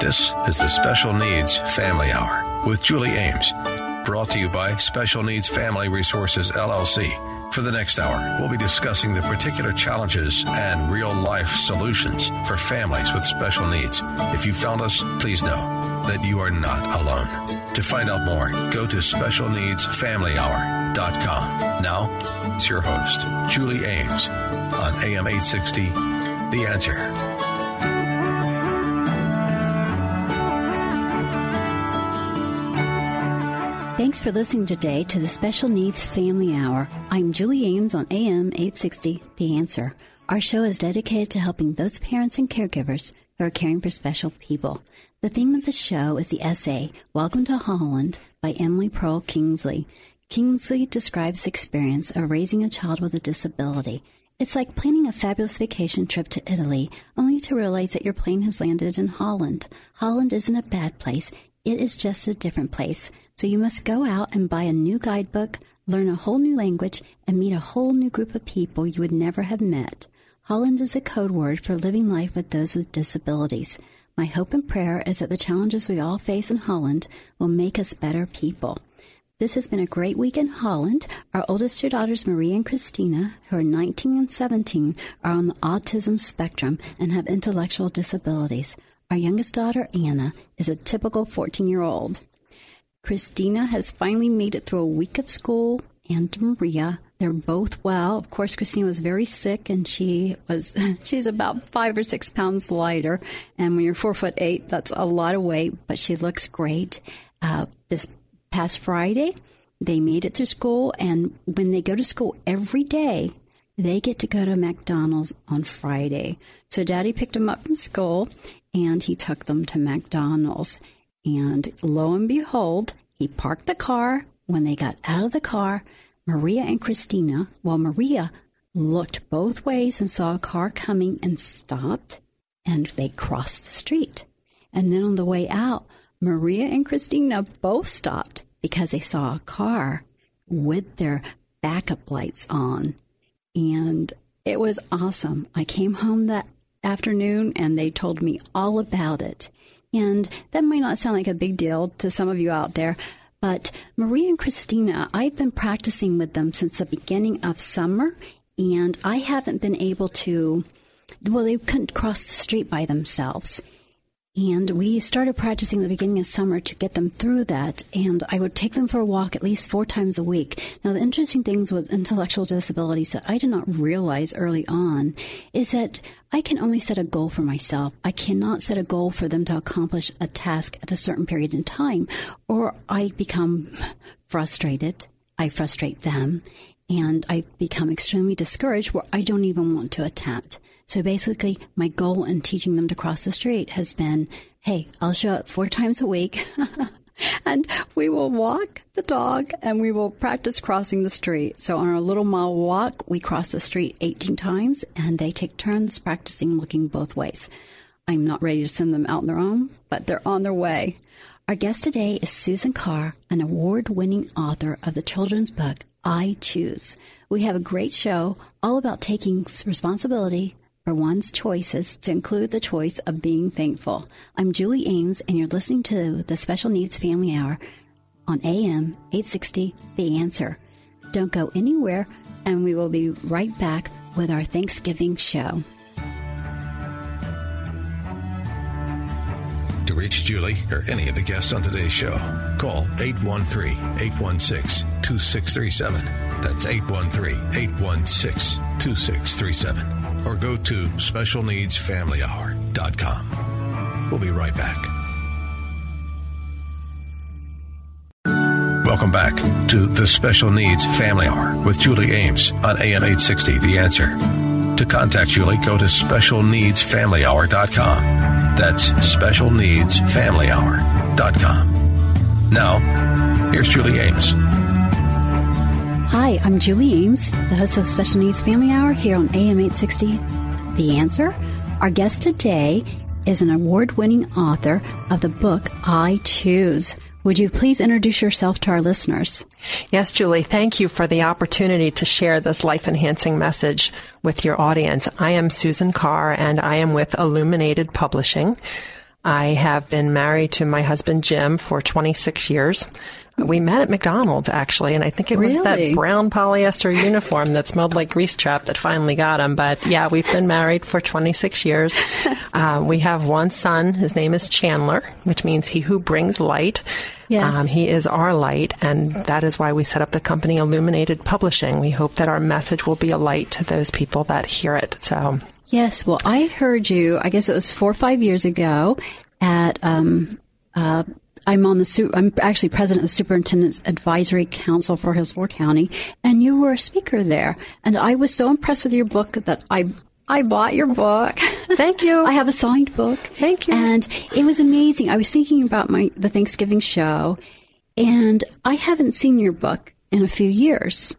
This is the Special Needs Family Hour with Julie Ames, brought to you by Special Needs Family Resources LLC. For the next hour, we'll be discussing the particular challenges and real life solutions for families with special needs. If you found us, please know that you are not alone. To find out more, go to specialneedsfamilyhour.com. Now, it's your host, Julie Ames, on AM 860, The Answer. Thanks for listening today to the Special Needs Family Hour. I'm Julie Ames on AM 860, The Answer. Our show is dedicated to helping those parents and caregivers who are caring for special people. The theme of the show is the essay, Welcome to Holland, by Emily Perl Kingsley. Kingsley describes the experience of raising a child with a disability. It's like planning a fabulous vacation trip to Italy, only to realize that your plane has landed in Holland. Holland isn't a bad place, it is just a different place. So you must go out and buy a new guidebook, learn a whole new language, and meet a whole new group of people you would never have met. Holland is a code word for living life with those with disabilities. My hope and prayer is that the challenges we all face in Holland will make us better people. This has been a great week in Holland. Our oldest two daughters, Marie and Christina, who are 19 and 17, are on the autism spectrum and have intellectual disabilities. Our youngest daughter, Anna, is a typical 14 year old. Christina has finally made it through a week of school, and Maria. They're both well. Of course, Christina was very sick, and she was she's about five or six pounds lighter. And when you're four foot eight, that's a lot of weight. But she looks great. Uh, this past Friday, they made it through school, and when they go to school every day, they get to go to McDonald's on Friday. So Daddy picked them up from school, and he took them to McDonald's. And lo and behold, he parked the car. When they got out of the car, Maria and Christina, well, Maria looked both ways and saw a car coming and stopped, and they crossed the street. And then on the way out, Maria and Christina both stopped because they saw a car with their backup lights on. And it was awesome. I came home that afternoon and they told me all about it. And that might not sound like a big deal to some of you out there, but Maria and Christina, I've been practicing with them since the beginning of summer, and I haven't been able to, well, they couldn't cross the street by themselves. And we started practicing the beginning of summer to get them through that. And I would take them for a walk at least four times a week. Now, the interesting things with intellectual disabilities that I did not realize early on is that I can only set a goal for myself. I cannot set a goal for them to accomplish a task at a certain period in time, or I become frustrated. I frustrate them and I become extremely discouraged where I don't even want to attempt. So basically, my goal in teaching them to cross the street has been hey, I'll show up four times a week. and we will walk the dog and we will practice crossing the street. So on our little mile walk, we cross the street 18 times and they take turns practicing looking both ways. I'm not ready to send them out on their own, but they're on their way. Our guest today is Suzin Carr, an award winning author of the children's book, I Choose. We have a great show all about taking responsibility for one's choices to include the choice of being thankful. I'm Julie Ames, and you're listening to the Special Needs Family Hour on AM 860 The Answer. Don't go anywhere, and we will be right back with our Thanksgiving show. Reach Julie or any of the guests on today's show, call 813 816 2637. That's 813 816 2637 or go to specialneedsfamilyhour.com. We'll be right back. Welcome back to the Special Needs Family Hour with Julie Ames on AM 860 The Answer. To contact Julie, go to specialneedsfamilyhour.com. That's specialneedsfamilyhour.com. Now, here's Julie Ames. Hi, I'm Julie Ames, the host of Special Needs Family Hour here on AM 860. The answer? Our guest today is an award winning author of the book I Choose. Would you please introduce yourself to our listeners? Yes, Julie, thank you for the opportunity to share this life enhancing message with your audience. I am Suzin Carr and I am with Illuminated Publishing. I have been married to my husband Jim for 26 years. We met at McDonald's actually, and I think it was that brown polyester uniform that smelled like grease trap that finally got him. But yeah, we've been married for 26 years. Uh, we have one son. His name is Chandler, which means he who brings light. Yes. Um, he is our light, and that is why we set up the company Illuminated Publishing. We hope that our message will be a light to those people that hear it. So Yes, well, I heard you. I guess it was four or five years ago. At um, uh, I'm on the su- I'm actually president of the Superintendent's Advisory Council for Hillsborough County, and you were a speaker there. And I was so impressed with your book that I I bought your book. Thank you. I have a signed book. Thank you. And it was amazing. I was thinking about my the Thanksgiving show, and I haven't seen your book in a few years.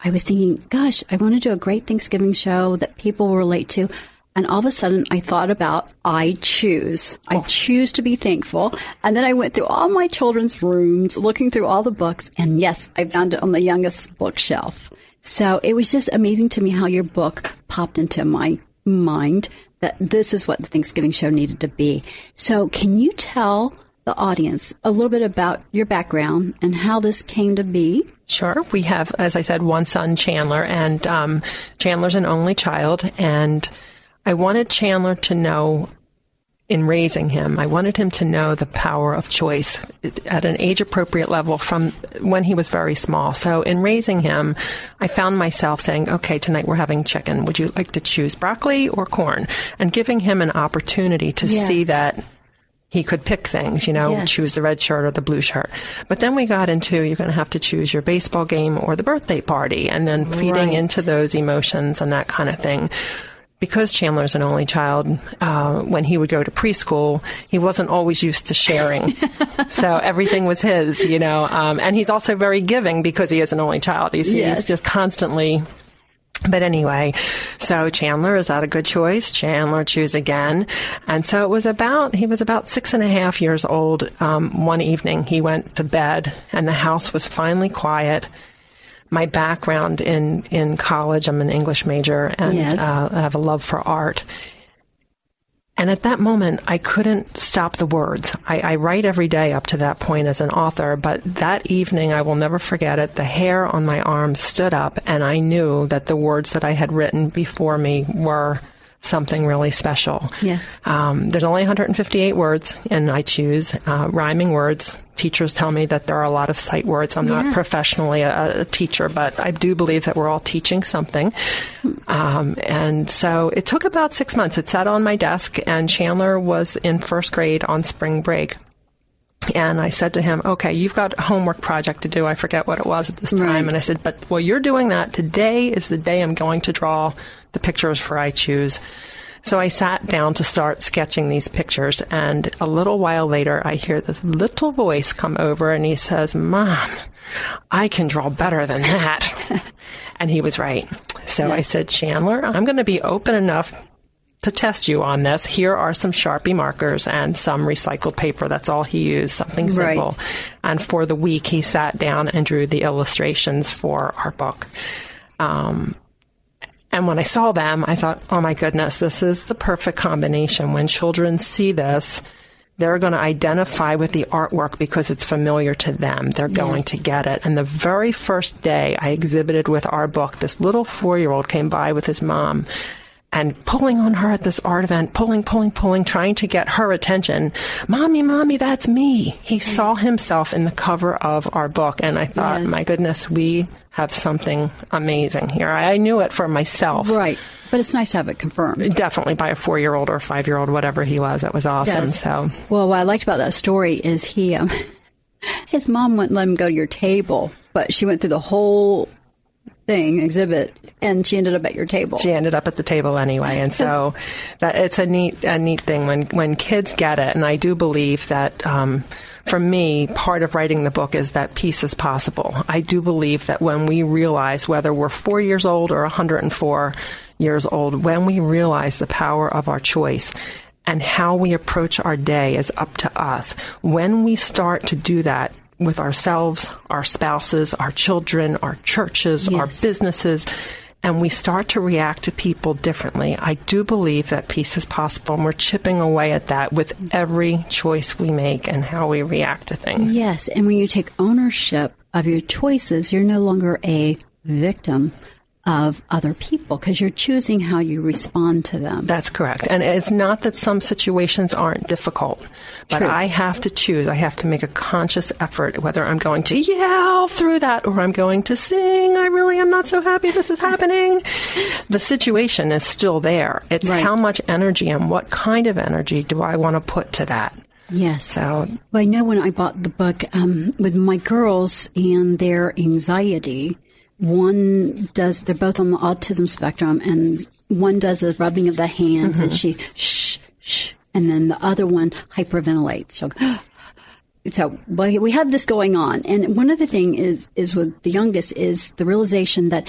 I was thinking, gosh, I want to do a great Thanksgiving show that people will relate to. And all of a sudden, I thought about I choose. I choose to be thankful. And then I went through all my children's rooms, looking through all the books. And yes, I found it on the youngest bookshelf. So it was just amazing to me how your book popped into my mind that this is what the Thanksgiving show needed to be. So can you tell the audience a little bit about your background and how this came to be? Sure. We have, as I said, one son, Chandler, and um, Chandler's an only child. And I wanted Chandler to know in raising him, I wanted him to know the power of choice at an age appropriate level from when he was very small. So in raising him, I found myself saying, okay, tonight we're having chicken. Would you like to choose broccoli or corn? And giving him an opportunity to see that he could pick things, you know, Yes. choose the red shirt or the blue shirt. But then we got into you're going to have to choose your baseball game or the birthday party, and then feeding Right. into those emotions and that kind of thing. Because Chandler's an only child, uh, when he would go to preschool, he wasn't always used to sharing. so everything was his, you know. Um, and he's also very giving because he is an only child. He's, Yes. he's just constantly but anyway, so Chandler, is that a good choice? Chandler, choose again. And so it was about, he was about six and a half years old. Um, one evening he went to bed and the house was finally quiet. My background in, in college, I'm an English major and Yes. uh, I have a love for art. And at that moment, I couldn't stop the words. I, I write every day up to that point as an author, but that evening, I will never forget it. The hair on my arm stood up, and I knew that the words that I had written before me were something really special. Yes. Um, there's only 158 words, and I choose uh, rhyming words. Teachers tell me that there are a lot of sight words. I'm Yeah. not professionally a, a teacher, but I do believe that we're all teaching something. Um, and so it took about six months. It sat on my desk, and Chandler was in first grade on spring break. And I said to him, okay, you've got a homework project to do. I forget what it was at this time. Right. And I said, but while you're doing that, today is the day I'm going to draw the pictures for I Choose. So I sat down to start sketching these pictures. And a little while later, I hear this little voice come over and he says, Mom, I can draw better than that. and he was right. So I said, Chandler, I'm going to be open enough to test you on this, here are some Sharpie markers and some recycled paper. That's all he used, something Right. simple. And for the week, he sat down and drew the illustrations for our book. Um, and when I saw them, I thought, oh my goodness, this is the perfect combination. When children see this, they're going to identify with the artwork because it's familiar to them. They're going Yes. to get it. And the very first day I exhibited with our book, this little four year old came by with his mom and pulling on her at this art event, pulling, pulling, pulling, trying to get her attention. Mommy, mommy, that's me. He saw himself in the cover of our book. And I thought, Yes. my goodness, we have something amazing here. I knew it for myself. Right. But it's nice to have it confirmed. Definitely by a four year old or five year old, whatever he was. It was awesome. Yes. So Well, what I liked about that story is he, um, his mom wouldn't let him go to your table, but she went through the whole thing, exhibit, and she ended up at your table. she ended up at the table anyway, and so that it's a neat a neat thing when when kids get it, and I do believe that. Um, for me, part of writing the book is that peace is possible. I do believe that when we realize whether we're four years old or 104 years old, when we realize the power of our choice and how we approach our day is up to us. When we start to do that with ourselves, our spouses, our children, our churches, our businesses, and we start to react to people differently, I do believe that peace is possible, and we're chipping away at that with every choice we make and how we react to things. Yes, and when you take ownership of your choices, you're no longer a victim of other people because you're choosing how you respond to them. That's correct. And it's not that some situations aren't difficult, but True. I have to choose. I have to make a conscious effort whether I'm going to yell through that or I'm going to sing. I really am not so happy this is happening. the situation is still there. It's Right. how much energy and what kind of energy do I want to put to that? Yes. So Well, I know when I bought the book um, with my girls and their anxiety, one does, they're both on the autism spectrum, and one does the rubbing of the hands and mm-hmm. she shh, shh, and then the other one hyperventilates. She'll go, so well, we have this going on. And one other thing is, is with the youngest is the realization that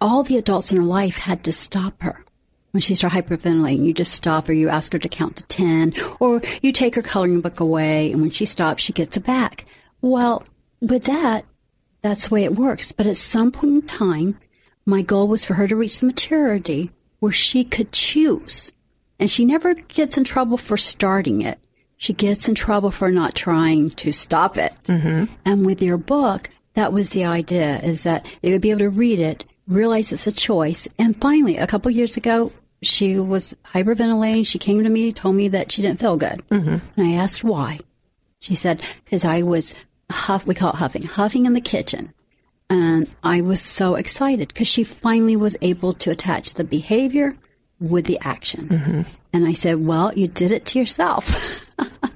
all the adults in her life had to stop her when she started hyperventilating. You just stop her, you ask her to count to 10, or you take her coloring book away, and when she stops, she gets it back. Well, with that, that's the way it works. But at some point in time, my goal was for her to reach the maturity where she could choose. And she never gets in trouble for starting it. She gets in trouble for not trying to stop it. Mm-hmm. And with your book, that was the idea, is that they would be able to read it, realize it's a choice. And finally, a couple years ago, she was hyperventilating. She came to me, told me that she didn't feel good. Mm-hmm. And I asked why. She said, because I was huff, we call it huffing, huffing in the kitchen. And I was so excited because she finally was able to attach the behavior with the action. Mm-hmm. And I said, well, you did it to yourself.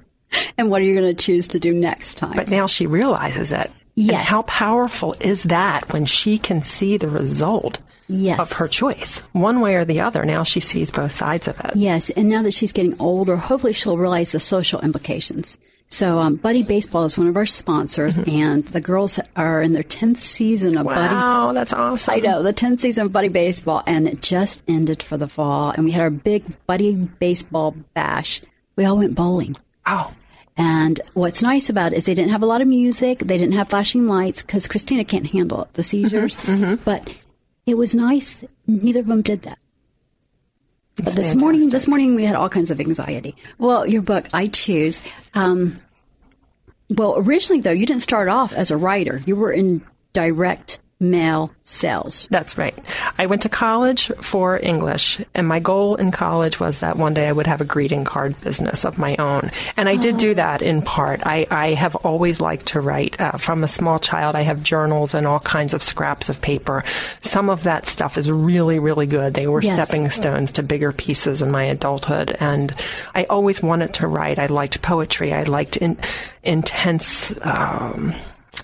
and what are you going to choose to do next time? But now she realizes it. And Yes. how powerful is that when she can see the result Yes. of her choice, one way or the other? Now she sees both sides of it. Yes, and now that she's getting older, hopefully she'll realize the social implications. So, um, Buddy Baseball is one of our sponsors, and the girls are in their 10th season of Buddy Wow, that's awesome. I know the 10th season of Buddy Baseball, and it just ended for the fall. And we had our big Buddy Baseball bash. We all went bowling. Oh, And what's nice about it is they didn't have a lot of music. They didn't have flashing lights because Christina can't handle it, the seizures. But it was nice. Neither of them did that. But this morning, this morning we had all kinds of anxiety. Well, your book, I choose. Um, well, originally though, you didn't start off as a writer. You were in direct mail sales. That's right. I went to college for English, and my goal in college was that one day I would have a greeting card business of my own. And I did do that in part. I, I have always liked to write. Uh, from a small child, I have journals and all kinds of scraps of paper. Some of that stuff is really, really good. They were Yes. stepping stones to bigger pieces in my adulthood. And I always wanted to write. I liked poetry. I liked in, intense. Um,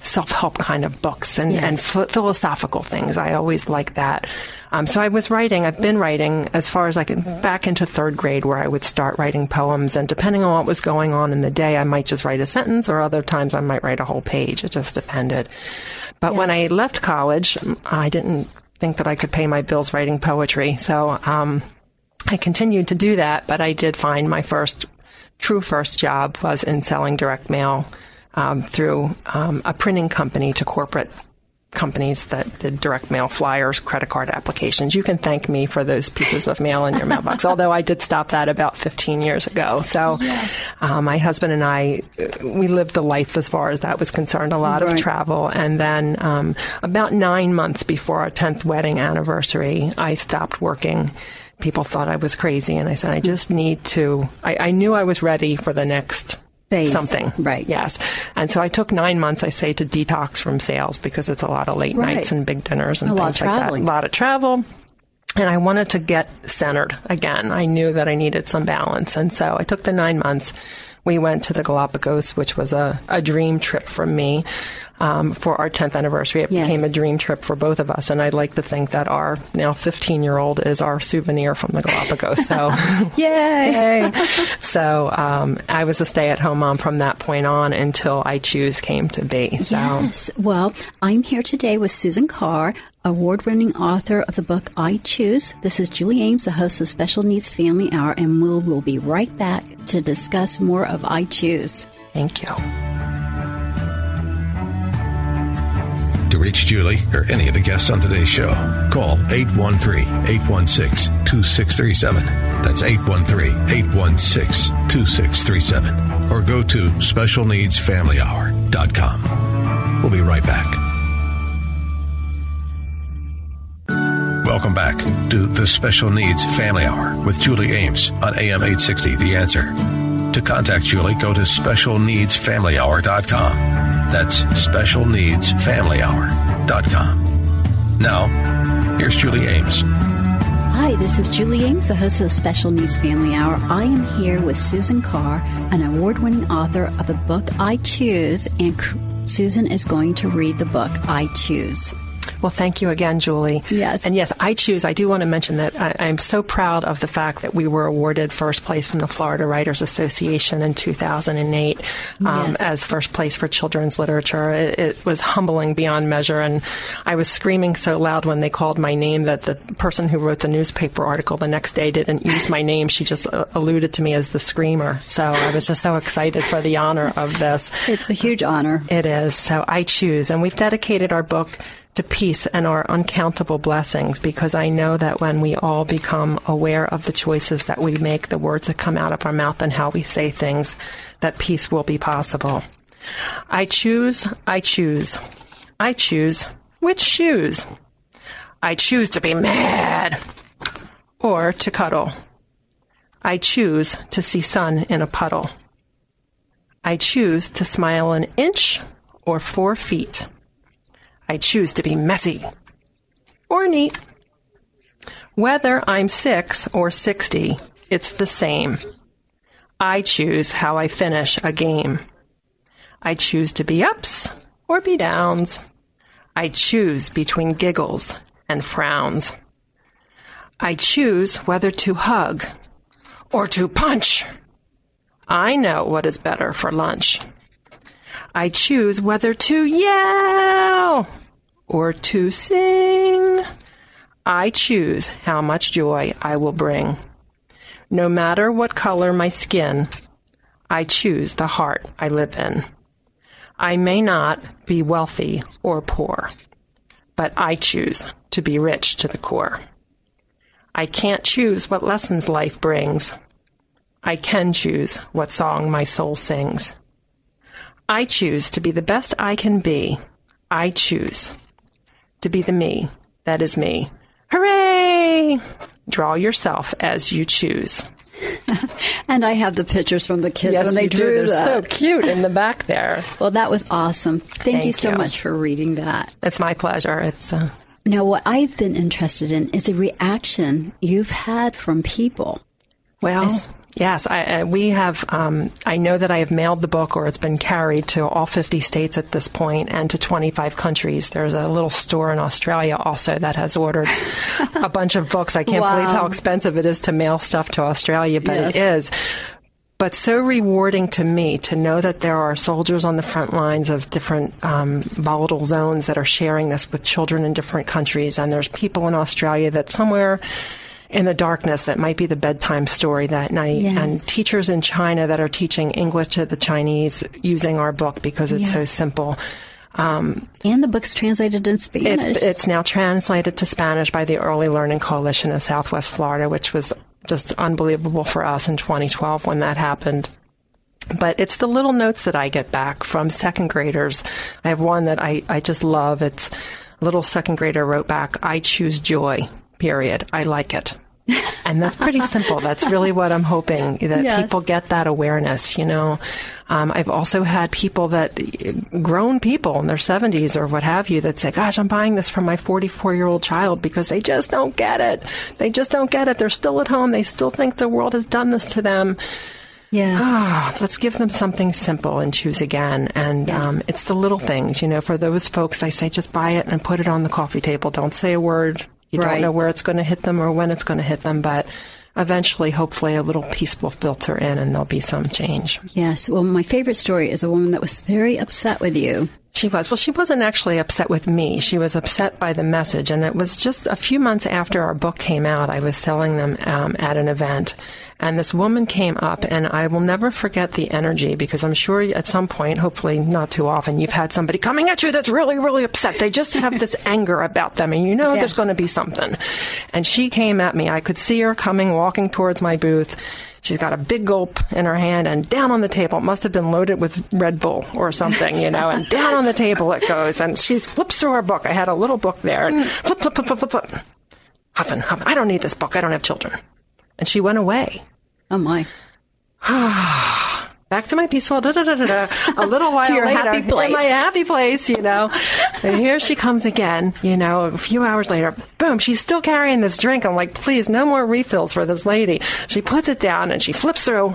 self-help kind of books and, Yes. and ph- philosophical things. I always like that. Um, so I was writing. I've been writing as far as I can back into third grade, where I would start writing poems. And depending on what was going on in the day, I might just write a sentence, or other times I might write a whole page. It just depended. But when I left college, I didn't think that I could pay my bills writing poetry. So um, I continued to do that. But I did find my first true first job was in selling direct mail um, through um, a printing company to corporate companies that did direct mail flyers, credit card applications. You can thank me for those pieces of mail in your mailbox, although I did stop that about 15 years ago. So uh, my husband and I, uh, we lived the life as far as that was concerned, a lot Right. of travel. And then um, about nine months before our 10th wedding anniversary, I stopped working. People thought I was crazy, and I said, I just need to. I, I knew I was ready for the next Phase. something. Right. Yes. And so I took nine months, I say, to detox from sales because it's a lot of late Right. nights and big dinners and A lot things of like that. A lot of travel. And I wanted to get centered again. I knew that I needed some balance. And so I took the nine months. We went to the Galapagos, which was a, a dream trip for me. Um, for our 10th anniversary, it Yes. became a dream trip for both of us. And I'd like to think that our now 15 year old is our souvenir from the Galapagos. So Yay! So um, I was a stay-at-home mom from that point on until I Choose came to be. So Yes. Well, I'm here today with Suzin Carr, award winning author of the book I Choose. This is Julie Ames, the host of Special Needs Family Hour, and we'll, we'll be right back to discuss more of I Choose. thank you. To reach Julie or any of the guests on today's show, call 813-816-2637. That's 813-816-2637. Or go to specialneedsfamilyhour.com. We'll be right back. Welcome back to the Special Needs Family Hour with Julie Ames on AM 860 The Answer. To contact Julie, go to specialneedsfamilyhour.com. That's specialneedsfamilyhour.com. Now, here's Julie Ames. Hi, this is Julie Ames, the host of the Special Needs Family Hour. I am here with Suzin Carr, an award winning author of the book I Choose, and Suzin is going to read the book I Choose. Well, thank you again, Julie. Yes. And yes, I choose. I do want to mention that I, am so proud of the fact that we were awarded first place from the Florida Writers Association in 2008 um, yes. as first place for children's literature. It, it, was humbling beyond measure. And I was screaming so loud when they called my name that the person who wrote the newspaper article the next day didn't use my name. She just uh, alluded to me as the screamer. So I was just so excited for the honor of this. It's a huge honor. It is. So I choose. And we've dedicated our book to peace and our uncountable blessings because I know that when we all become aware of the choices that we make, the words that come out of our mouth, and how we say things, that peace will be possible. I choose, I choose, I choose which shoes. I choose to be mad or to cuddle. I choose to see sun in a puddle. I choose to smile an inch or four feet. I choose to be messy or neat. Whether I'm six or 60, it's the same. I choose how I finish a game. I choose to be ups or be downs. I choose between giggles and frowns. I choose whether to hug or to punch. I know what is better for lunch. I choose whether to yell or to sing. I choose how much joy I will bring. No matter what color my skin, I choose the heart I live in. I may not be wealthy or poor, but I choose to be rich to the core. I can't choose what lessons life brings. I can choose what song my soul sings. I choose to be the best I can be. I choose to be the me that is me. Hooray! Draw yourself as you choose. and I have the pictures from the kids yes, when they drew. They're that. so cute in the back there. well, that was awesome. Thank, Thank you so you. much for reading that. It's my pleasure. It's uh... now what I've been interested in is the reaction you've had from people. Well, Yes, I, we have. Um, I know that I have mailed the book, or it's been carried to all 50 states at this point, and to 25 countries. There's a little store in Australia also that has ordered a bunch of books. I can't wow. believe how expensive it is to mail stuff to Australia, but yes. it is. But so rewarding to me to know that there are soldiers on the front lines of different um, volatile zones that are sharing this with children in different countries, and there's people in Australia that somewhere in the darkness that might be the bedtime story that night yes. and teachers in China that are teaching English to the Chinese using our book because it's yes. so simple. Um, and the book's translated in Spanish. It's, it's, now translated to Spanish by the Early Learning Coalition in Southwest Florida, which was just unbelievable for us in 2012 when that happened. But it's the little notes that I get back from second graders. I have one that I, I just love. It's a little second grader wrote back, I choose joy period. I like it. and that's pretty simple. That's really what I'm hoping that yes. people get that awareness. You know, um, I've also had people that grown people in their 70s or what have you that say, "Gosh, I'm buying this for my 44 year old child because they just don't get it. They just don't get it. They're still at home. They still think the world has done this to them." Yeah. Ah, let's give them something simple and choose again. And yes. um, it's the little things, you know. For those folks, I say just buy it and put it on the coffee table. Don't say a word. You right. don't know where it's going to hit them or when it's going to hit them, but eventually, hopefully, a little peace will filter in and there'll be some change. Yes. Well, my favorite story is a woman that was very upset with you. She was. Well, she wasn't actually upset with me. She was upset by the message. And it was just a few months after our book came out, I was selling them um, at an event. And this woman came up, and I will never forget the energy because I'm sure at some point, hopefully not too often, you've had somebody coming at you that's really, really upset. They just have this anger about them, and you know yes. there's going to be something. And she came at me. I could see her coming, walking towards my booth She's got a big gulp in her hand and down on the table. It must have been loaded with Red Bull or something, you know, and down on the table it goes. And she flips through her book. I had a little book there and flip, flip, flip, flip, flip, flip. Huffing, huffing. I don't need this book. I don't have children. And she went away. Oh my. back to my peaceful da da da da da. A little while to your later, happy place. in my happy place, you know. and here she comes again, you know. A few hours later, boom, she's still carrying this drink. I'm like, please, no more refills for this lady. She puts it down and she flips through,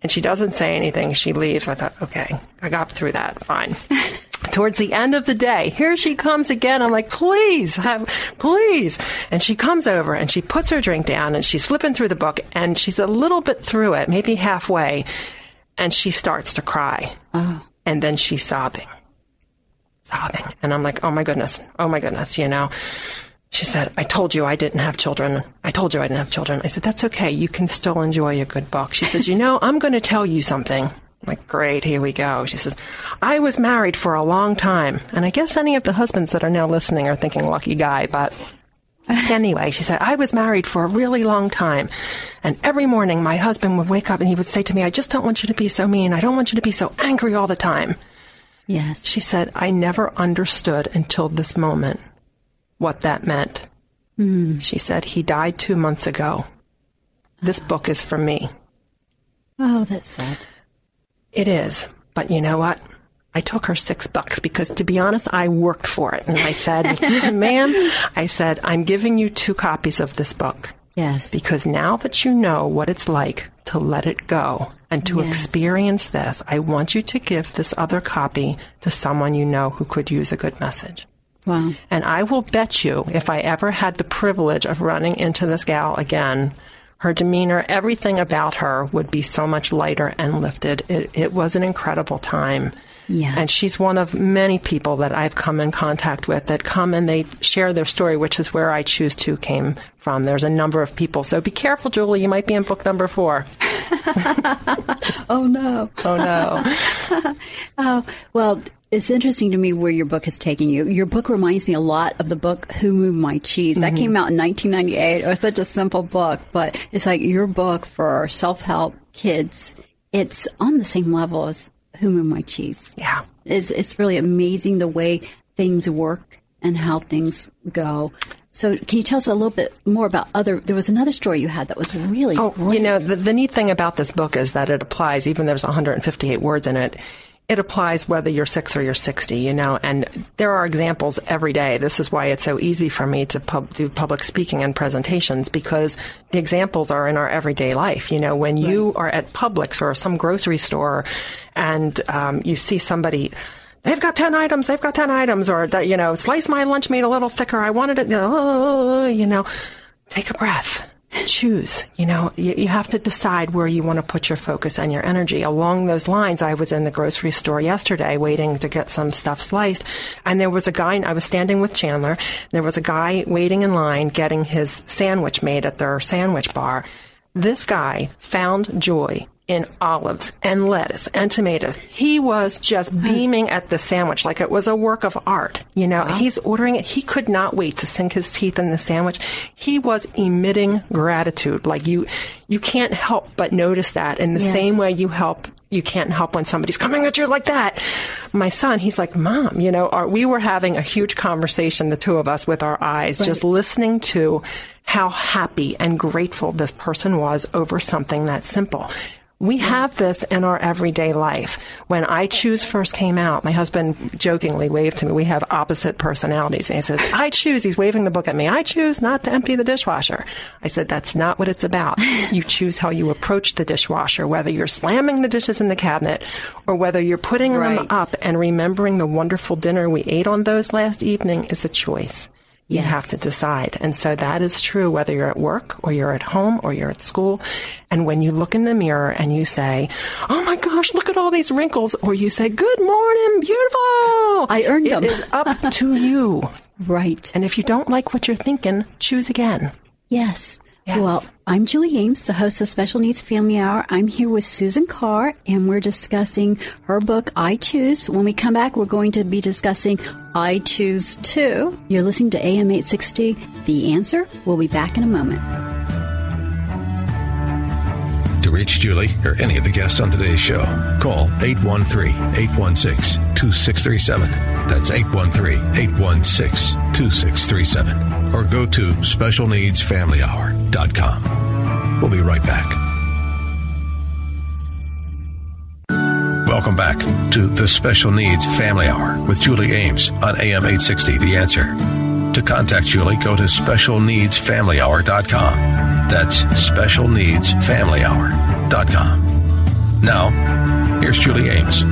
and she doesn't say anything. She leaves. I thought, okay, I got through that. Fine. Towards the end of the day, here she comes again. I'm like, please, have, please. And she comes over and she puts her drink down and she's flipping through the book and she's a little bit through it, maybe halfway and she starts to cry. Oh. And then she's sobbing, sobbing. And I'm like, oh my goodness, oh my goodness, you know. She said, I told you I didn't have children. I told you I didn't have children. I said, that's okay. You can still enjoy a good book. She says, you know, I'm going to tell you something. I'm like, great, here we go. She says, I was married for a long time. And I guess any of the husbands that are now listening are thinking, lucky guy, but anyway, she said, I was married for a really long time. And every morning my husband would wake up and he would say to me, I just don't want you to be so mean. I don't want you to be so angry all the time. Yes. She said, I never understood until this moment what that meant. Mm. She said, he died two months ago. This book is for me. Oh, that's sad. It is. But you know what? I took her six bucks because to be honest, I worked for it. And I said, ma'am, I said, I'm giving you two copies of this book. Yes. Because now that you know what it's like to let it go and to yes. experience this, I want you to give this other copy to someone you know who could use a good message. Wow. And I will bet you if I ever had the privilege of running into this gal again, her demeanor, everything about her would be so much lighter and lifted. It, it was an incredible time. Yes. And she's one of many people that I've come in contact with that come and they share their story, which is where I choose to came from. There's a number of people. So be careful, Julie. You might be in book number four. oh, no. Oh, no. oh, well, it's interesting to me where your book has taken you. Your book reminds me a lot of the book Who Moved My Cheese. That mm-hmm. came out in 1998. It was such a simple book, but it's like your book for self help kids. It's on the same level as who moved my cheese. Yeah. It's, it's really amazing the way things work and how things go. So, can you tell us a little bit more about other? There was another story you had that was really. Oh, great. you know, the, the neat thing about this book is that it applies, even though there's 158 words in it it applies whether you're six or you're 60, you know, and there are examples every day. This is why it's so easy for me to pub- do public speaking and presentations because the examples are in our everyday life. You know, when right. you are at Publix or some grocery store and um, you see somebody, they've got 10 items, they've got 10 items, or that, you know, slice my lunch meat a little thicker. I wanted it, you know, take a breath choose. You know, you, you, have to decide where you want to put your focus and your energy. Along those lines, I was in the grocery store yesterday waiting to get some stuff sliced, and there was a guy, I was standing with Chandler, there was a guy waiting in line getting his sandwich made at their sandwich bar. This guy found joy in olives and lettuce and tomatoes. He was just beaming at the sandwich like it was a work of art. You know, wow. he's ordering it. He could not wait to sink his teeth in the sandwich. He was emitting gratitude. Like you, you can't help but notice that in the yes. same way you help you can't help when somebody's coming at you like that. My son, he's like, Mom, you know, our, we were having a huge conversation, the two of us, with our eyes, right. just listening to how happy and grateful this person was over something that simple. We have this in our everyday life. When I Choose first came out, my husband jokingly waved to me. We have opposite personalities. And he says, I choose. He's waving the book at me. I choose not to empty the dishwasher. I said, that's not what it's about. You choose how you approach the dishwasher, whether you're slamming the dishes in the cabinet or whether you're putting right. them up and remembering the wonderful dinner we ate on those last evening is a choice. You Yes. have to decide. And so that is true whether you're at work or you're at home or you're at school. And when you look in the mirror and you say, Oh my gosh, look at all these wrinkles, or you say, Good morning, beautiful. I earned them. It is up to you. Right. And if you don't like what you're thinking, choose again. Yes. Yes. Well, I'm Julie Ames, the host of Special Needs Family Hour. I'm here with Suzin Carr, and we're discussing her book, I Choose. When we come back, we're going to be discussing I Choose Too. You're listening to AM 860, The Answer. We'll be back in a moment. Reach Julie or any of the guests on today's show, call 813-816-2637. That's 813-816-2637. Or go to specialneedsfamilyhour.com. We'll be right back. Welcome back to the Special Needs Family Hour with Julie Ames on AM 860 The Answer. To contact Julie, go to specialneedsfamilyhour.com. That's specialneedsfamilyhour.com. Now, here's Julie Ames.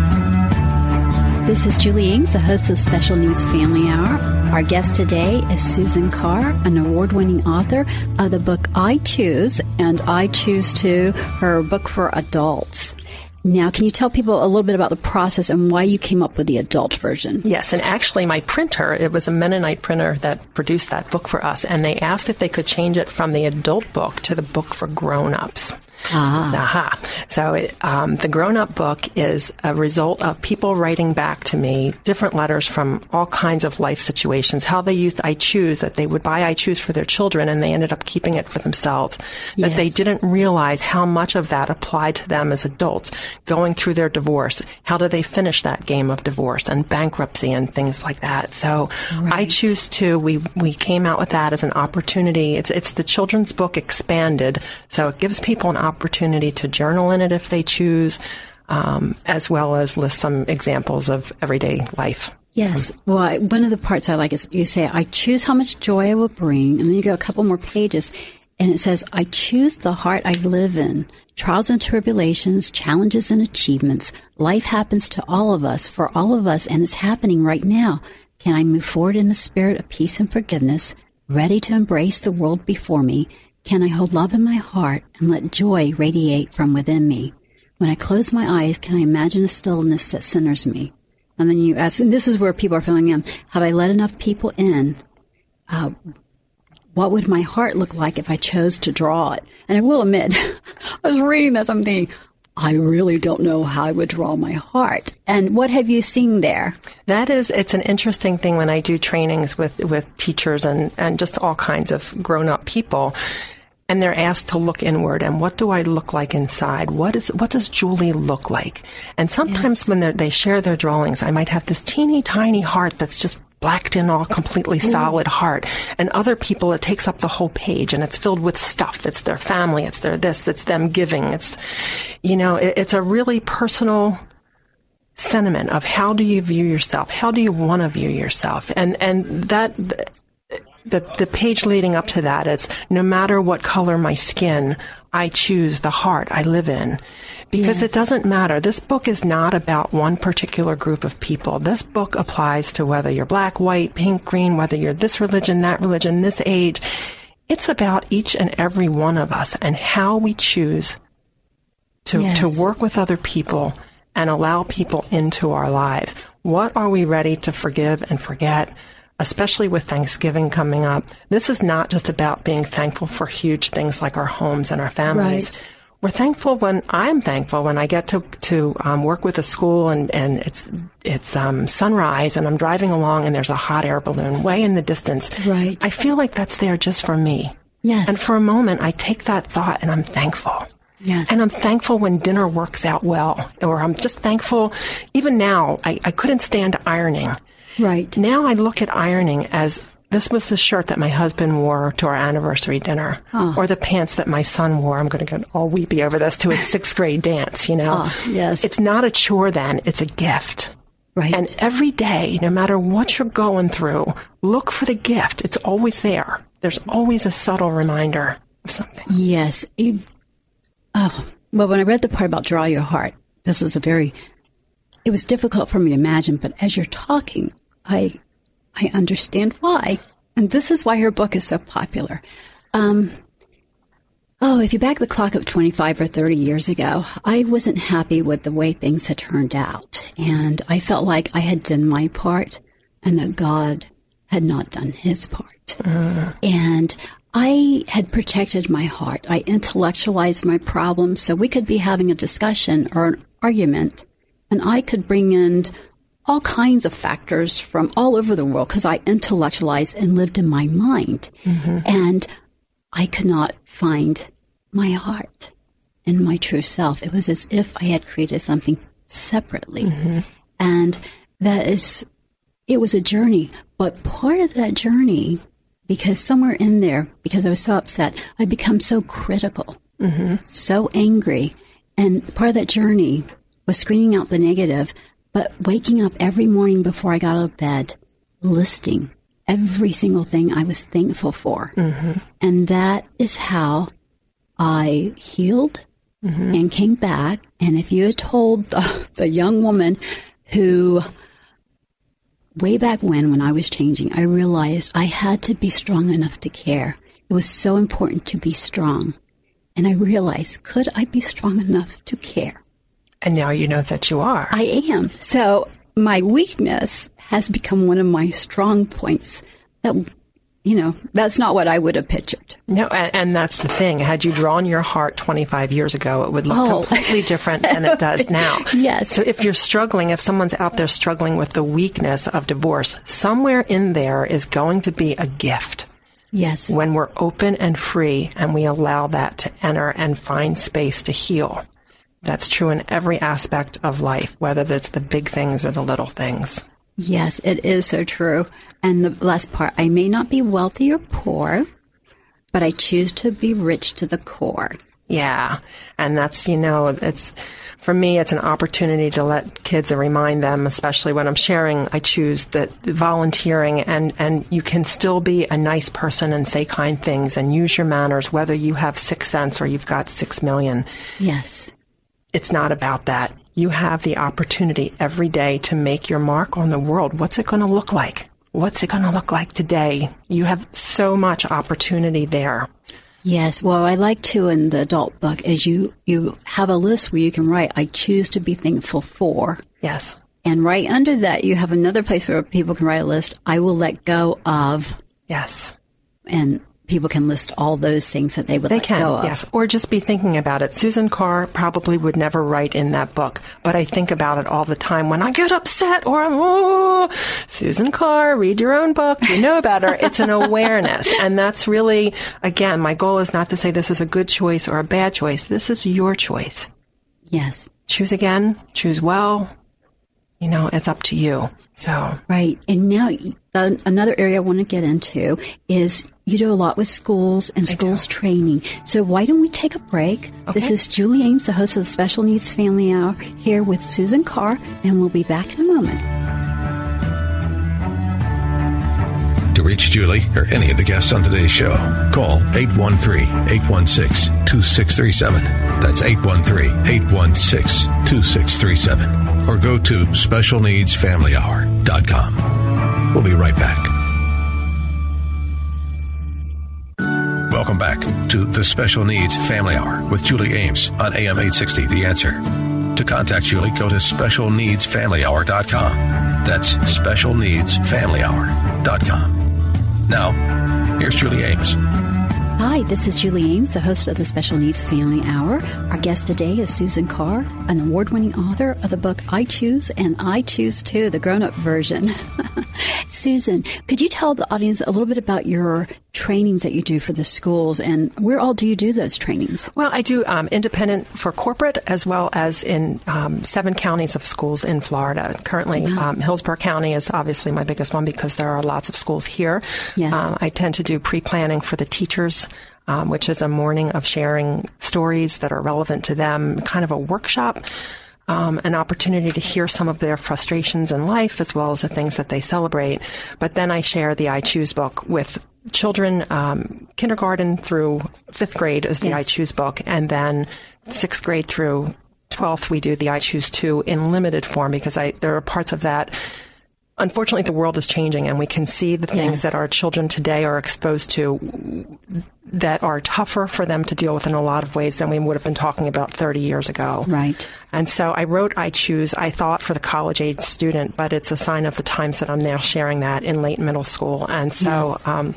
This is Julie Ames, the host of Special Needs Family Hour. Our guest today is Suzin Carr, an award winning author of the book I Choose and I Choose Too, her book for adults. Now, can you tell people a little bit about the process and why you came up with the adult version? Yes, and actually, my printer, it was a Mennonite printer that produced that book for us, and they asked if they could change it from the adult book to the book for grown ups. Ah. Aha. So it, um, the grown up book is a result of people writing back to me different letters from all kinds of life situations, how they used I Choose, that they would buy I Choose for their children and they ended up keeping it for themselves. That they didn't realize how much of that applied to them as adults going through their divorce. How do they finish that game of divorce and bankruptcy and things like that? So I choose to. We we came out with that as an opportunity. It's it's the children's book expanded, so it gives people an opportunity to journal in it if they choose, um, as well as list some examples of everyday life. Yes. Well, I, one of the parts I like is you say, I choose how much joy I will bring. And then you go a couple more pages and it says, I choose the heart I live in. Trials and tribulations, challenges and achievements. Life happens to all of us, for all of us, and it's happening right now. Can I move forward in the spirit of peace and forgiveness, ready to embrace the world before me? Can I hold love in my heart and let joy radiate from within me? When I close my eyes, can I imagine a stillness that centers me? And then you ask, and this is where people are filling in. Have I let enough people in? Uh, what would my heart look like if I chose to draw it? And I will admit, I was reading this, I'm thinking, I really don't know how I would draw my heart. And what have you seen there? That is, it's an interesting thing when I do trainings with, with teachers and, and just all kinds of grown up people. And they're asked to look inward and what do I look like inside? What is, what does Julie look like? And sometimes when they're- they share their drawings, I might have this teeny tiny heart that's just blacked in all completely mm. solid heart. And other people, it takes up the whole page and it's filled with stuff. It's their family. It's their this. It's them giving. It's, you know, it, it's a really personal, sentiment of how do you view yourself? How do you want to view yourself? And and that the the page leading up to that is no matter what color my skin, I choose the heart I live in. Because Yes. it doesn't matter. This book is not about one particular group of people. This book applies to whether you're black, white, pink, green, whether you're this religion, that religion, this age. It's about each and every one of us and how we choose to, Yes. to work with other people and allow people into our lives. What are we ready to forgive and forget? Especially with Thanksgiving coming up. This is not just about being thankful for huge things like our homes and our families. Right. We're thankful when I'm thankful when I get to to um, work with a school and and it's it's um, sunrise and I'm driving along and there's a hot air balloon way in the distance. Right. I feel like that's there just for me. Yes. And for a moment, I take that thought and I'm thankful. Yes. And I'm thankful when dinner works out well, or I'm just thankful. Even now, I, I couldn't stand ironing. Right. Now I look at ironing as this was the shirt that my husband wore to our anniversary dinner, or the pants that my son wore. I'm going to get all weepy over this to his sixth grade dance. You know, Ah, yes. it's not a chore. Then it's a gift. Right. And every day, no matter what you're going through, look for the gift. It's always there. There's always a subtle reminder of something. Yes. It- oh, well, when I read the part about draw your heart, this was a very, it was difficult for me to imagine, but as you're talking, I, I understand why. And this is why her book is so popular. Um, oh, if you back the clock up 25 or 30 years ago, I wasn't happy with the way things had turned out. And I felt like I had done my part and that God had not done his part. Uh. And I had protected my heart. I intellectualized my problems so we could be having a discussion or an argument, and I could bring in all kinds of factors from all over the world because I intellectualized and lived in my mind. Mm-hmm. And I could not find my heart and my true self. It was as if I had created something separately. Mm-hmm. And that is, it was a journey, but part of that journey because somewhere in there, because I was so upset, I'd become so critical, mm-hmm. so angry. And part of that journey was screening out the negative, but waking up every morning before I got out of bed, listing every single thing I was thankful for. Mm-hmm. And that is how I healed mm-hmm. and came back. And if you had told the, the young woman who way back when, when I was changing, I realized I had to be strong enough to care. It was so important to be strong. And I realized, could I be strong enough to care? And now you know that you are. I am. So my weakness has become one of my strong points that you know, that's not what I would have pictured. No, and, and, that's the thing. Had you drawn your heart 25 years ago, it would look oh. completely different than it does now. yes. So if you're struggling, if someone's out there struggling with the weakness of divorce, somewhere in there is going to be a gift. Yes. When we're open and free and we allow that to enter and find space to heal. That's true in every aspect of life, whether it's the big things or the little things. Yes, it is so true. And the last part I may not be wealthy or poor, but I choose to be rich to the core. Yeah. And that's, you know, it's, for me, it's an opportunity to let kids and remind them, especially when I'm sharing, I choose that volunteering and, and you can still be a nice person and say kind things and use your manners, whether you have six cents or you've got six million. Yes. It's not about that. You have the opportunity every day to make your mark on the world. What's it going to look like? What's it going to look like today? You have so much opportunity there. Yes, well, I like to in the adult book is you you have a list where you can write I choose to be thankful for. Yes. And right under that you have another place where people can write a list I will let go of. Yes. And people can list all those things that they would they let can, go of. Yes, or just be thinking about it. Suzin Carr probably would never write in that book, but I think about it all the time when I get upset or I'm, oh, Suzin Carr, read your own book. You know about her. It's an awareness. And that's really, again, my goal is not to say this is a good choice or a bad choice. This is your choice. Yes. Choose again, choose well. You know, it's up to you. So. Right. And now another area I want to get into is you do a lot with schools and schools training. So why don't we take a break? Okay. This is Julie Ames, the host of the Special Needs Family Hour, here with Suzin Carr, and we'll be back in a moment. To reach Julie or any of the guests on today's show, call 813-816-2637. That's 813-816-2637. Or go to specialneedsfamilyhour.com. We'll be right back. Welcome back to the Special Needs Family Hour with Julie Ames on AM 860 The Answer. To contact Julie, go to specialneedsfamilyhour.com. That's specialneedsfamilyhour.com. Now, here's Julie Ames. Hi, this is Julie Ames, the host of the Special Needs Family Hour. Our guest today is Suzin Carr, an award winning author of the book I Choose and I Choose Too, the grown up version. Suzin, could you tell the audience a little bit about your trainings that you do for the schools and where all do you do those trainings? Well, I do um, independent for corporate as well as in um, seven counties of schools in Florida. Currently, wow. um, Hillsborough County is obviously my biggest one because there are lots of schools here. Yes. Um, I tend to do pre planning for the teachers. Um, which is a morning of sharing stories that are relevant to them, kind of a workshop um, an opportunity to hear some of their frustrations in life as well as the things that they celebrate. But then I share the I Choose book with children, um, kindergarten through fifth grade is the yes. I Choose book, and then sixth grade through 12th, we do the I Choose Too in limited form because I, there are parts of that unfortunately the world is changing and we can see the things Yes. that our children today are exposed to that are tougher for them to deal with in a lot of ways than we would have been talking about 30 years ago. Right. And so I wrote I Choose, I thought for the college age student, but it's a sign of the times that I'm now sharing that in late middle school. And so, Yes. um,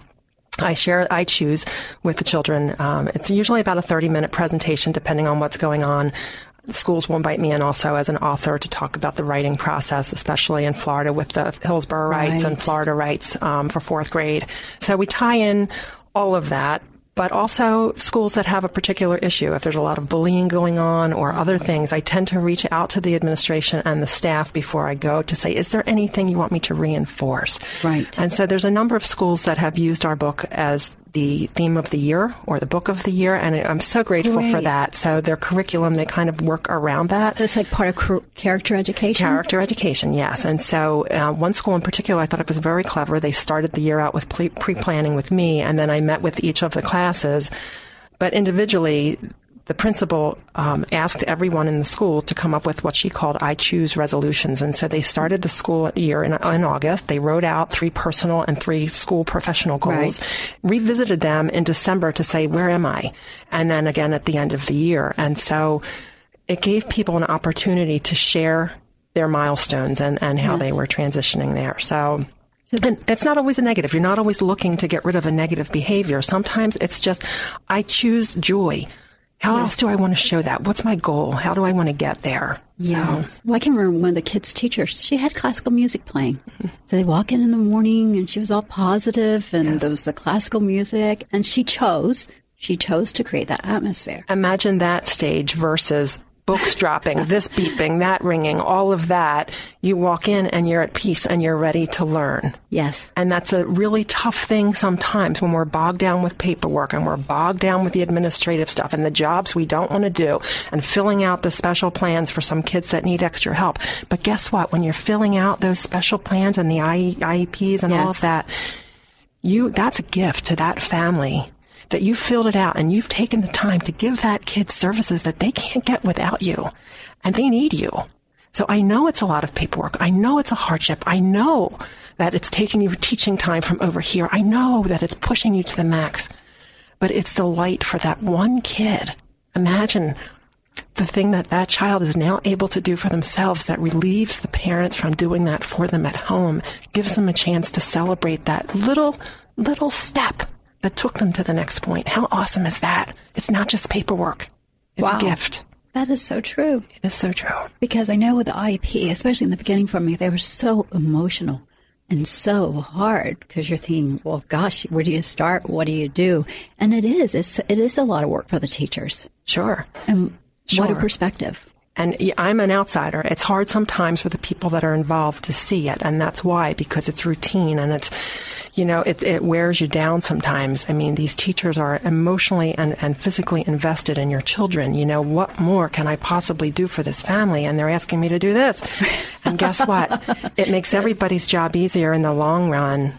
I share I choose with the children. Um, it's usually about a 30 minute presentation, depending on what's going on. Schools will invite me in also as an author to talk about the writing process, especially in Florida with the Hillsborough Writes and Florida Writes um, for fourth grade. So we tie in all of that. But also schools that have a particular issue. If there's a lot of bullying going on or other things, I tend to reach out to the administration and the staff before I go to say, is there anything you want me to reinforce? Right. And so there's a number of schools that have used our book as the theme of the year or the book of the year, and I'm so grateful for that. So their curriculum, they kind of work around that. So it's like part of character education. Character education, yes. And so, uh, one school in particular, I thought it was very clever. They started the year out with pre planning with me, and then I met with each of the classes. But individually, the principal um, asked everyone in the school to come up with what she called I choose resolutions. And so they started the school year in, in August. They wrote out three personal and three school professional goals, Right. revisited them in December to say, where am I? And then again at the end of the year. And so it gave people an opportunity to share their milestones and, and how they were transitioning there. So, and it's not always a negative. You're not always looking to get rid of a negative behavior. Sometimes it's just, I choose joy. How else do I want to show that? What's my goal? How do I want to get there? Yes. Well, I can remember one of the kids' teachers. She had classical music playing. Mm-hmm. So they walk in in the morning, and she was all positive, and there was the classical music, and she chose. She chose to create that atmosphere. imagine that stage versus books dropping, this beeping, that ringing, all of that. You walk in and you're at peace and you're ready to learn. Yes. And that's a really tough thing sometimes when we're bogged down with paperwork and we're bogged down with the administrative stuff and the jobs we don't want to do and filling out the special plans for some kids that need extra help. But guess what? When you're filling out those special plans and the IE IEPs and all of that, you that's a gift to that family that you've filled it out and you've taken the time to give that kid services that they can't get without you. And they need you. So i know it's a lot of paperwork. I know it's a hardship. I know that it's taking your teaching time from over here. I know that it's pushing you to the max. But it's the light for that one kid. Imagine the thing that that child is now able to do for themselves that relieves the parents from doing that for them at home gives them a chance to celebrate that little little step that took them to the next point how awesome is that it's not just paperwork it's Wow. a gift That is so true. it is so true Because I know with the IEP, especially in the beginning for me, they were so emotional and so hard because you're thinking, well, gosh, where do you start? What do you do? And it is, it's, it is a lot of work for the teachers. sure And what a perspective. And I'm an outsider. It's hard sometimes for the people that are involved to see it. And that's why, because it's routine and it's, you know, it, it wears you down sometimes. I mean, these teachers are emotionally and, and physically invested in your children. You know, what more can I possibly do for this family? And they're asking me to do this. And guess what? It makes everybody's job easier in the long run.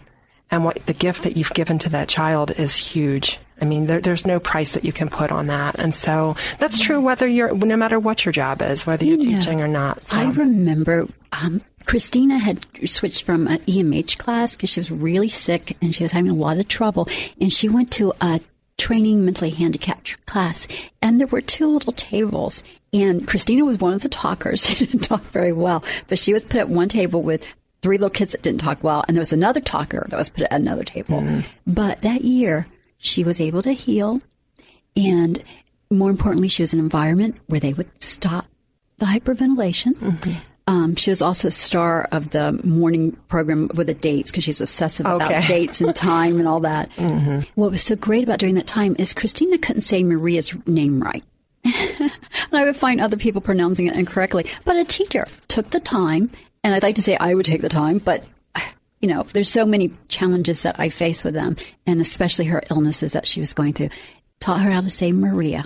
And what the gift that you've given to that child is huge. I mean, there, there's no price that you can put on that. And so that's true whether you're, no matter what your job is, whether you're Yeah. teaching or not. So. I remember um, Christina had switched from an EMH class because she was really sick and she was having a lot of trouble. And she went to a training mentally handicapped class, and there were two little tables. And Christina was one of the talkers. She didn't talk very well, but she was put at one table with three little kids that didn't talk well, and there was another talker that was put at another table. But that year, she was able to heal, and more importantly, she was in an environment where they would stop the hyperventilation. Um, she was also star of the morning program with the dates because she's obsessive about dates and time and all that. What was so great about during that time is Christina couldn't say Maria's name right. and I would find other people pronouncing it incorrectly. But a teacher took the time, and I'd like to say I would take the time, but you know, there's so many challenges that I face with them, and especially her illnesses that she was going through. Taught her how to say Maria,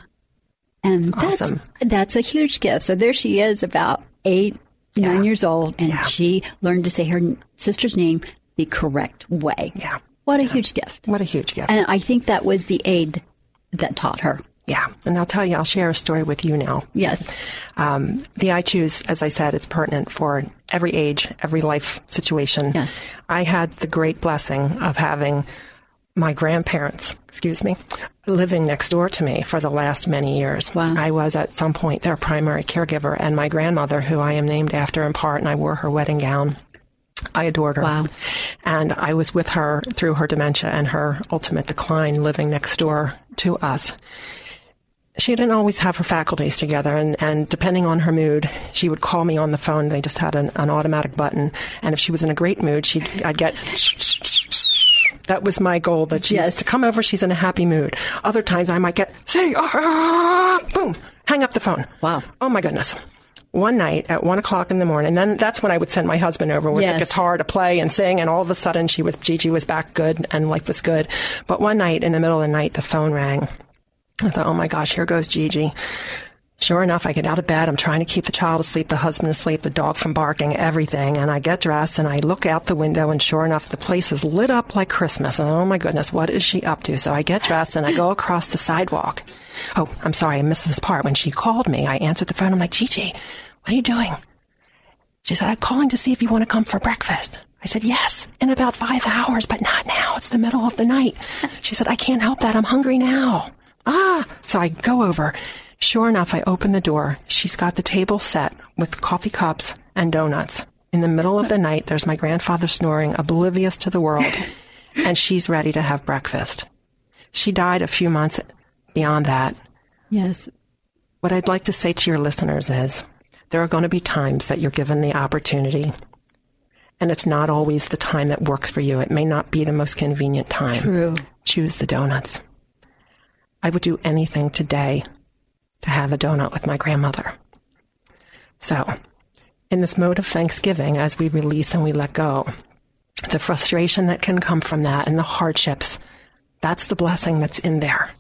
and that's Awesome. that's a huge gift. So there she is, about eight, nine years old, and Yeah. she learned to say her sister's name the correct way. Yeah. what a huge gift! What a huge gift. And I think that was the aid that taught her. Yeah. And I'll tell you, I'll share a story with you now. Yes, Um, the I choose, as I said, it's pertinent for every age, every life situation. Yes. I had the great blessing of having my grandparents, excuse me, living next door to me for the last many years. Wow. I was at some point their primary caregiver, and my grandmother, who I am named after in part, and I wore her wedding gown. I adored her. Wow. And I was with her through her dementia and her ultimate decline, living next door to us. She didn't always have her faculties together, and, and depending on her mood, she would call me on the phone. They just had an, an automatic button, and if she was in a great mood, she'd I'd get that was my goal that she's Yes. to come over. She's in a happy mood. Other times I might get say ah, boom, hang up the phone. Wow. Oh my goodness. One night at one o'clock in the morning, then that's when I would send my husband over with Yes. the guitar to play and sing, and all of a sudden she was Gigi was back good and life was good. But one night in the middle of the night, the phone rang. I thought, oh my gosh, here goes Gigi. Sure enough, I get out of bed. I'm trying to keep the child asleep, the husband asleep, the dog from barking, everything. And I get dressed and I look out the window, and sure enough, the place is lit up like Christmas. And oh my goodness, what is she up to? So I get dressed and I go across the sidewalk. Oh, I'm sorry, I missed this part. When she called me, I answered the phone. I'm like, Gigi, what are you doing? She said, I'm calling to see if you want to come for breakfast. I said, yes, in about five hours, but not now. It's the middle of the night. She said, I can't help that. I'm hungry now. Ah, so I go over. Sure enough, I open the door. She's got the table set with coffee cups and donuts. In the middle of the night, there's my grandfather snoring, oblivious to the world, and she's ready to have breakfast. She died a few months beyond that. Yes. What I'd like to say to your listeners is there are going to be times that you're given the opportunity, and it's not always the time that works for you. It may not be the most convenient time. True. Choose the donuts. I would do anything today to have a donut with my grandmother. So, in this mode of Thanksgiving, as we release and we let go, the frustration that can come from that and the hardships, that's the blessing that's in there.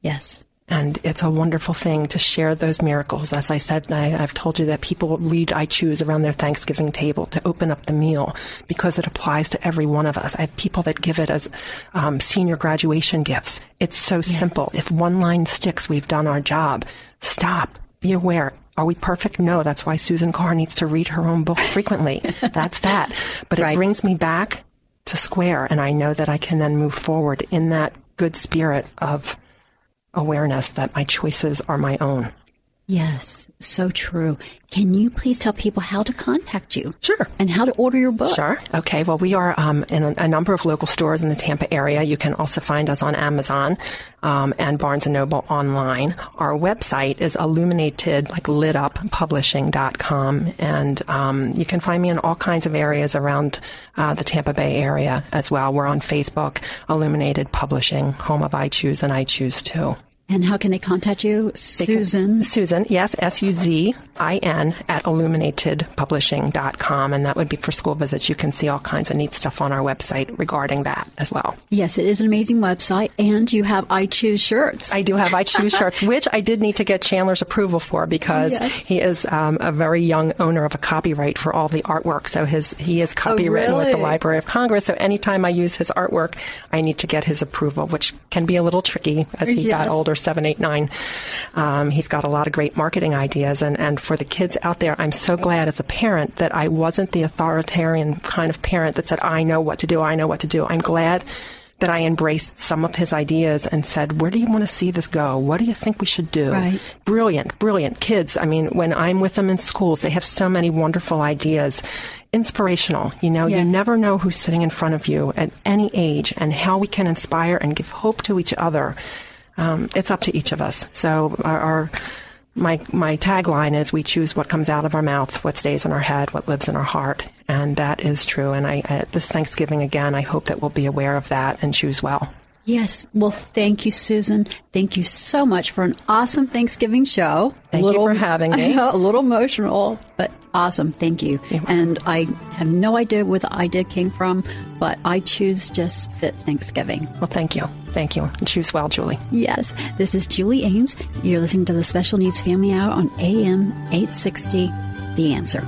Yes. And it's a wonderful thing to share those miracles. As I said, I, I've told you that people read I Choose around their Thanksgiving table to open up the meal because it applies to every one of us. I have people that give it as um, senior graduation gifts. It's so simple. If one line sticks, we've done our job. Stop. Be aware. Are we perfect? No. That's why Suzin Carr needs to read her own book frequently. That's that. But Right. it brings me back to square, and I know that I can then move forward in that good spirit of awareness that my choices are my own. Yes. So true. Can you please tell people how to contact you? Sure. And how to order your book? Sure. Okay. Well, we are um, in a, a number of local stores in the Tampa area. You can also find us on Amazon um, and Barnes and Noble online. Our website is illuminated, like lit up publishing.com. And um, you can find me in all kinds of areas around uh, the Tampa Bay area as well. We're on Facebook, Illuminated Publishing, home of I Choose and I Choose Too. And how can they contact you? Suzin. Suzin, yes, S U Z I N at illuminatedpublishing.com. And that would be for school visits. You can see all kinds of neat stuff on our website regarding that as well. Yes, it is an amazing website. And you have I Choose shirts. I do have I Choose shirts, which I did need to get Chandler's approval for because Yes. he is um, a very young owner of a copyright for all the artwork. So his he is copywritten with the? Library of Congress. So anytime I use his artwork, I need to get his approval, which can be a little tricky as he got older, seven, eight, nine. Um, he's got a lot of great marketing ideas, and and for the kids out there, I'm so glad as a parent that I wasn't the authoritarian kind of parent that said I know what to do, I know what to do. I'm glad that I embraced some of his ideas and said, Where do you want to see this go? What do you think we should do? Right. Brilliant, brilliant kids. I mean, when I'm with them in schools, they have so many wonderful ideas. Inspirational. You know, you never know who's sitting in front of you at any age and how we can inspire and give hope to each other. Um, it's up to each of us. So our, our my my tagline is we choose what comes out of our mouth, what stays in our head, what lives in our heart, and that is true. And I, I this Thanksgiving again, I hope that we'll be aware of that and choose well. Yes. Well, thank you, Suzin. Thank you so much for an awesome Thanksgiving show. Thank you for having me. Know, a little emotional, but awesome. Thank you. And I have no idea where the idea came from, but I choose just fit Thanksgiving. Well, thank you, thank you, and choose well, Julie. Yes, this is Julie Ames. You're listening to the Special Needs Family Hour on AM 860, The Answer.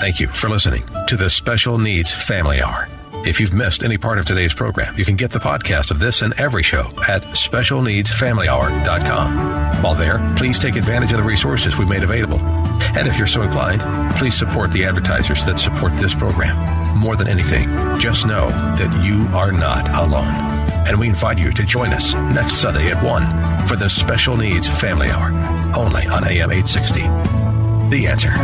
Thank you for listening to the Special Needs Family Hour. If you've missed any part of today's program, you can get the podcast of this and every show at specialneedsfamilyhour.com. While there, please take advantage of the resources we've made available. And if you're so inclined, please support the advertisers that support this program. More than anything, just know that you are not alone. And we invite you to join us next Sunday at 1 for the Special Needs Family Hour, only on AM 860. The answer.